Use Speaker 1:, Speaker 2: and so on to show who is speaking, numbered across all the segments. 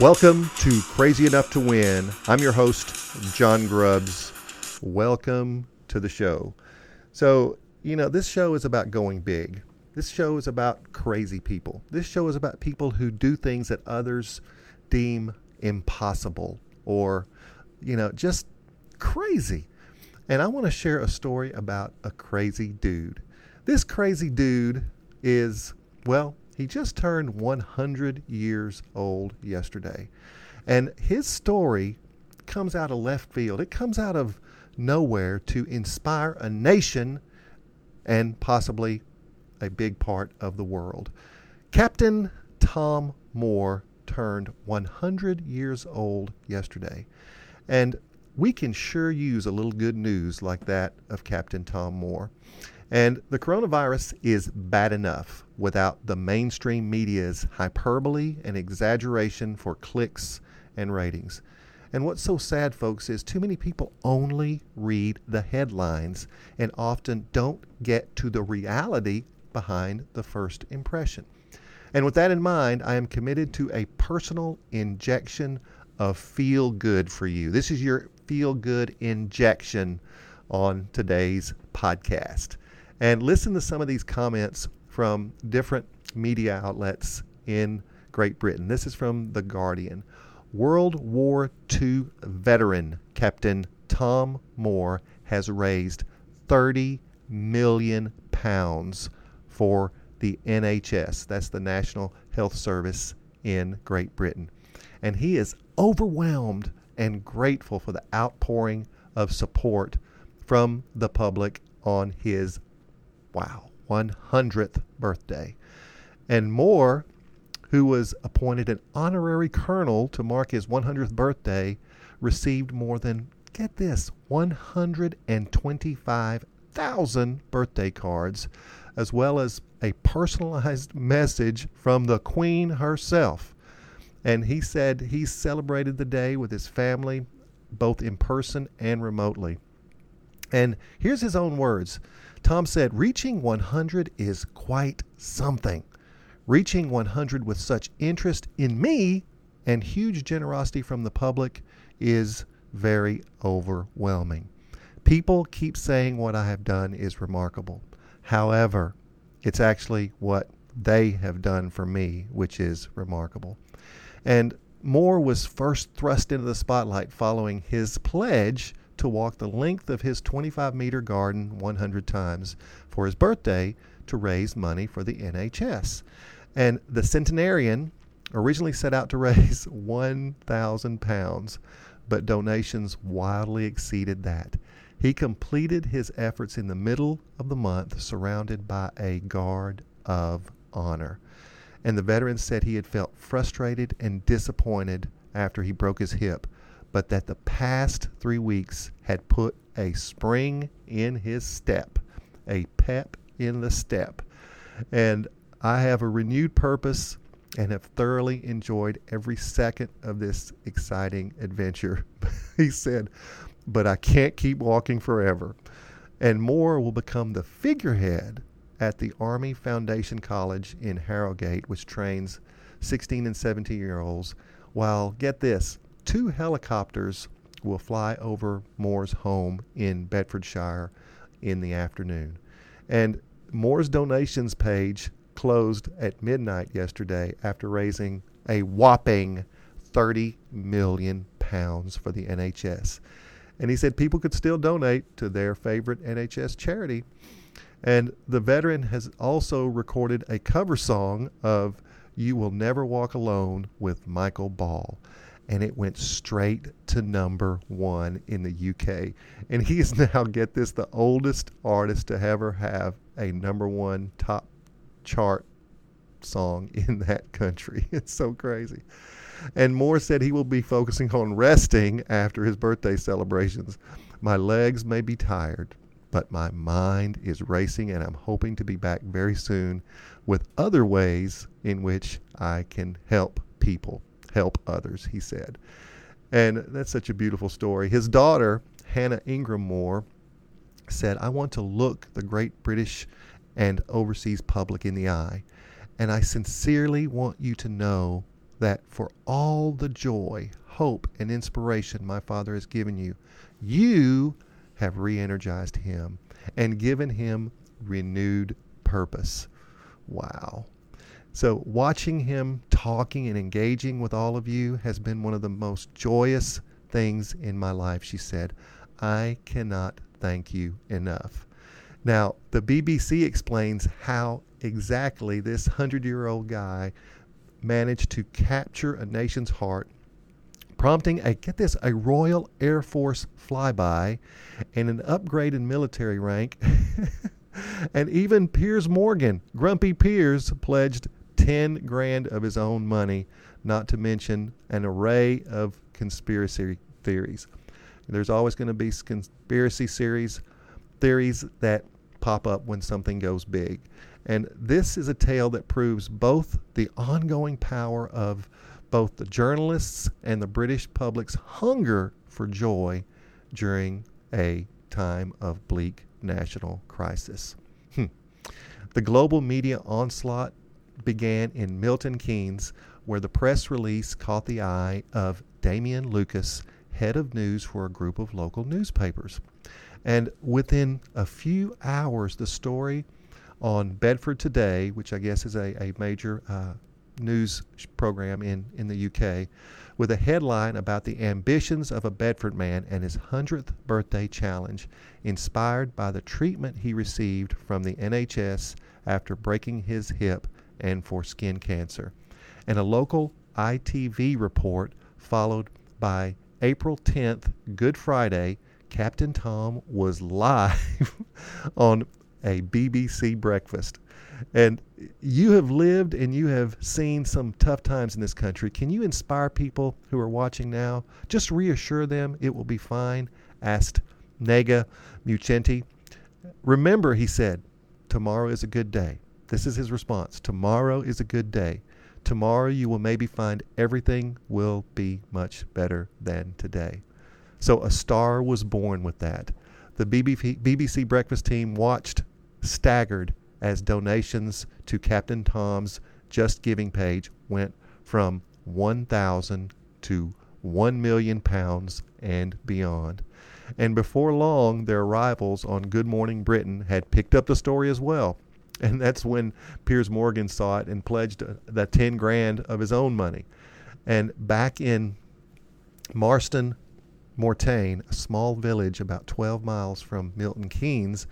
Speaker 1: Welcome to Crazy Enough to Win. I'm your host, John Grubbs. Welcome to the show. So, you know, this show is about going big. This show is about crazy people. This show is about people who do things that others deem impossible or, you know, just crazy. And I want to share a story about a crazy dude. This crazy dude is, well, he just turned 100 years old yesterday. And his story comes out of left field. It comes out of nowhere to inspire a nation and possibly a big part of the world. Captain Tom Moore turned 100 years old yesterday. And we can sure use a little good news like that of Captain Tom Moore. And the coronavirus is bad enough without the mainstream media's hyperbole and exaggeration for clicks and ratings. And what's so sad, folks, is too many people only read the headlines and often don't get to the reality behind the first impression. And with that in mind, I am committed to a personal injection of feel good for you. This is your feel good injection on today's podcast and listen to some of these comments from different media outlets in Great Britain. This is from The Guardian. World War II veteran Captain Tom Moore has raised 30 million pounds for the NHS. That's the National Health Service in Great Britain. And he is overwhelmed and grateful for the outpouring of support from the public on his Wow, 100th birthday. And Moore, who was appointed an honorary colonel to mark his 100th birthday, received more than, get this, 125,000 birthday cards, as well as a personalized message from the Queen herself. And he said he celebrated the day with his family, both in person and remotely. And here's his own words Tom said, Reaching 100 is quite something. Reaching 100 with such interest in me and huge generosity from the public is very overwhelming. People keep saying what I have done is remarkable. However, it's actually what they have done for me, which is remarkable. And Moore was first thrust into the spotlight following his pledge to walk the length of his 25 meter garden 100 times for his birthday to raise money for the NHS. And the centenarian originally set out to raise 1,000 pounds, but donations wildly exceeded that. He completed his efforts in the middle of the month, surrounded by a guard of honor. And the veteran said he had felt frustrated and disappointed after he broke his hip but that the past three weeks had put a spring in his step, a pep in the step. And I have a renewed purpose and have thoroughly enjoyed every second of this exciting adventure. he said, but I can't keep walking forever. And Moore will become the figurehead at the Army Foundation College in Harrogate, which trains 16 and 17 year olds, while, get this, two helicopters will fly over Moore's home in Bedfordshire in the afternoon. And Moore's donations page closed at midnight yesterday after raising a whopping 30 million pounds for the NHS. And he said people could still donate to their favorite NHS charity. And the veteran has also recorded a cover song of You Will Never Walk Alone with Michael Ball and it went straight to number one in the UK. And he is now, get this, the oldest artist to ever have a number one top chart song in that country. It's so crazy. And Moore said he will be focusing on resting after his birthday celebrations. My legs may be tired, but my mind is racing, and I'm hoping to be back very soon with other ways in which I can help people help others, he said. And that's such a beautiful story. His daughter, Hannah Ingram Moore, said, I want to look the great British and overseas public in the eye. And I sincerely want you to know that for all the joy, hope, and inspiration my Father has given you, you have re energized him and given him renewed purpose. Wow. So, watching him talking and engaging with all of you has been one of the most joyous things in my life, she said. I cannot thank you enough. Now, the BBC explains how exactly this 100 year old guy managed to capture a nation's heart, prompting a, get this, a Royal Air Force flyby and an upgrade in military rank. and even Piers Morgan, Grumpy Piers, pledged 10 grand of his own money, not to mention an array of conspiracy theories. There's always going to be conspiracy series theories that pop up when something goes big. And this is a tale that proves both the ongoing power of both the journalists and the British public's hunger for joy during a time of bleak national crisis. Hmm. The global media onslaught began in Milton Keynes, where the press release caught the eye of Damien Lucas, head of news for a group of local newspapers. And within a few hours, the story on Bedford Today, which I guess is a, a major uh, news program in, in the UK, with a headline about the ambitions of a Bedford man and his 100th birthday challenge, inspired by the treatment he received from the NHS after breaking his hip and for skin cancer. And a local ITV report followed by April 10th, Good Friday, Captain Tom was live on a BBC breakfast. And you have lived and you have seen some tough times in this country. Can you inspire people who are watching now? Just reassure them it will be fine, asked Naga Munchetty. Remember, he said, tomorrow is a good day. This is his response. Tomorrow is a good day. Tomorrow you will maybe find everything will be much better than today. So a star was born with that. The BBC breakfast team watched staggered as donations to Captain Tom's Just Giving page went from 1,000 to 1 million pounds and beyond. And before long, their rivals on Good Morning Britain had picked up the story as well. And that's when Piers Morgan saw it and pledged uh, the 10 grand of his own money. And back in Marston, Moretaine, a small village about 12 miles from Milton Keynes,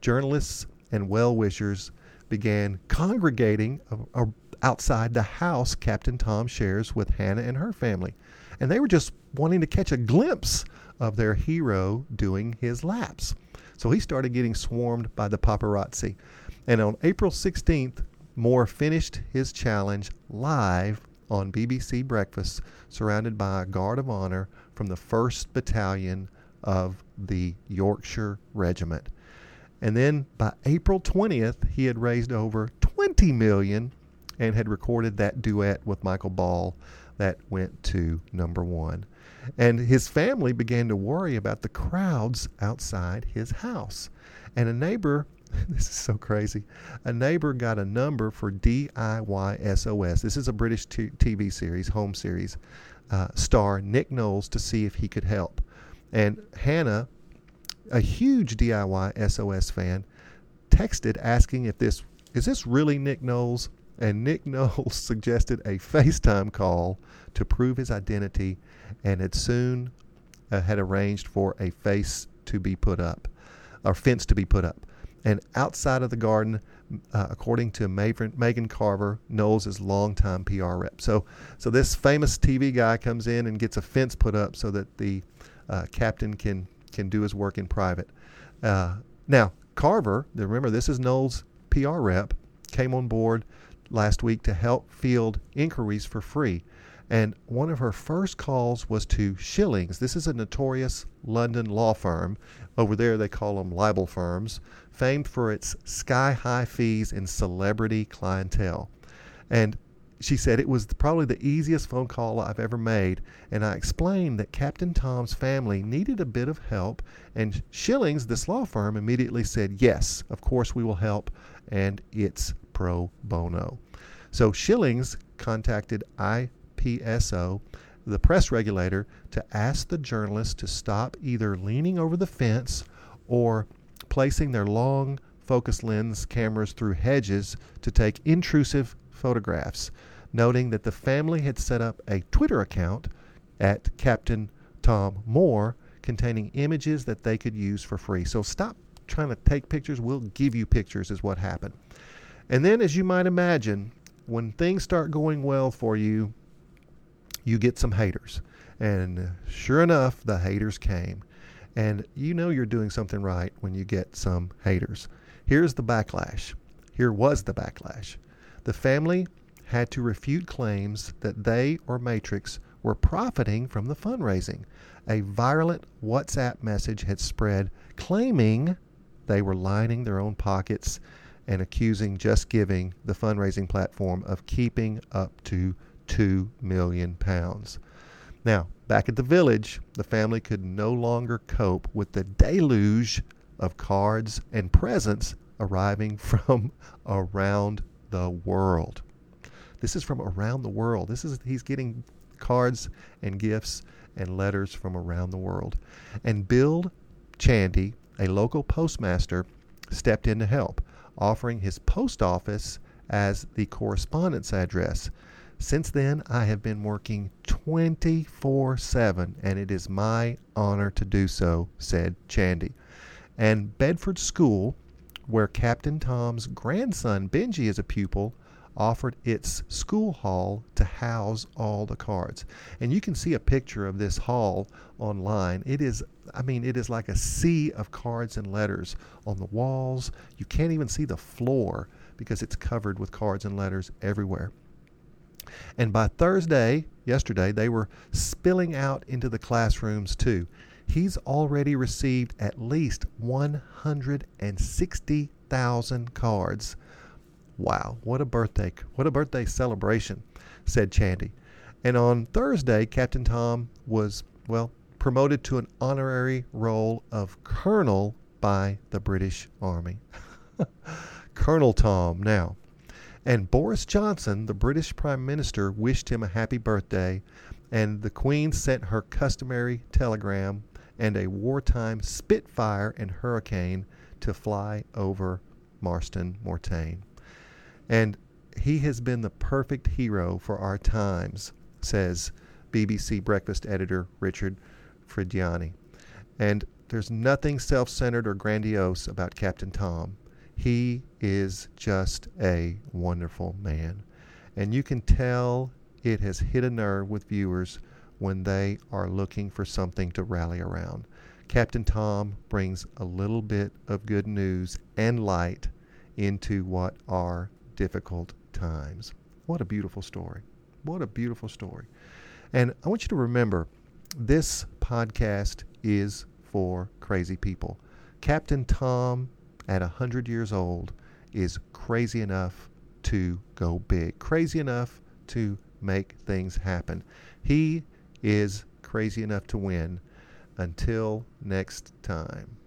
Speaker 1: journalists and well wishers began congregating outside the house Captain Tom shares with Hannah and her family. And they were just wanting to catch a glimpse of their hero doing his laps. So he started getting swarmed by the paparazzi. And on April 16th, Moore finished his challenge live on BBC Breakfast, surrounded by a guard of honor from the 1st Battalion of the Yorkshire Regiment. And then by April 20th, he had raised over 20 million and had recorded that duet with Michael Ball that went to number one. And his family began to worry about the crowds outside his house. And a neighbor, this is so crazy, a neighbor got a number for DIY SOS. This is a British t- TV series, home series, uh, star Nick Knowles to see if he could help. And Hannah a huge DIY SOS fan, texted asking if this is this really Nick Knowles? And Nick Knowles suggested a FaceTime call to prove his identity and had soon uh, had arranged for a face to be put up, or fence to be put up. And outside of the garden, uh, according to Megan Carver, Knowles' longtime PR rep. So, so this famous TV guy comes in and gets a fence put up so that the uh, captain can can do his work in private. Uh, now, Carver, remember this is Knowles' PR rep, came on board last week to help field inquiries for free. And one of her first calls was to Schillings. This is a notorious London law firm. Over there, they call them libel firms, famed for its sky high fees and celebrity clientele. And she said it was probably the easiest phone call I've ever made, and I explained that Captain Tom's family needed a bit of help, and Schillings, this law firm, immediately said, Yes, of course we will help, and it's pro bono. So Schillings contacted IPSO, the press regulator, to ask the journalist to stop either leaning over the fence or placing their long focus lens cameras through hedges to take intrusive photographs, noting that the family had set up a Twitter account at Captain Tom Moore containing images that they could use for free. So stop trying to take pictures. We'll give you pictures, is what happened. And then, as you might imagine, when things start going well for you, you get some haters. And sure enough, the haters came. And you know you're doing something right when you get some haters. Here's the backlash. Here was the backlash. The family had to refute claims that they or Matrix were profiting from the fundraising. A virulent WhatsApp message had spread claiming they were lining their own pockets and accusing Just Giving, the fundraising platform, of keeping up to 2 million pounds. Now, back at the village, the family could no longer cope with the deluge of cards and presents arriving from around the world. This is from around the world. This is he's getting cards and gifts and letters from around the world. And Bill Chandy, a local postmaster, stepped in to help, offering his post office as the correspondence address. Since then, I have been working 24 7, and it is my honor to do so, said Chandy. And Bedford School, where Captain Tom's grandson Benji is a pupil, offered its school hall to house all the cards. And you can see a picture of this hall online. It is, I mean, it is like a sea of cards and letters on the walls. You can't even see the floor because it's covered with cards and letters everywhere. And by Thursday, yesterday, they were spilling out into the classrooms too. He's already received at least 160,000 cards Wow, what a birthday! What a birthday celebration, said Chandy. And on Thursday, Captain Tom was, well, promoted to an honorary role of colonel by the British Army. Colonel Tom now. And Boris Johnson, the British Prime Minister, wished him a happy birthday, and the Queen sent her customary telegram and a wartime Spitfire and Hurricane to fly over Marston Moretaine. And he has been the perfect hero for our times, says BBC breakfast editor Richard Frediani. And there's nothing self centered or grandiose about Captain Tom. He is just a wonderful man. And you can tell it has hit a nerve with viewers when they are looking for something to rally around. Captain Tom brings a little bit of good news and light into what are difficult times. What a beautiful story. What a beautiful story. And I want you to remember this podcast is for crazy people. Captain Tom, at 100 years old, is crazy enough to go big, crazy enough to make things happen. He is crazy enough to win. Until next time.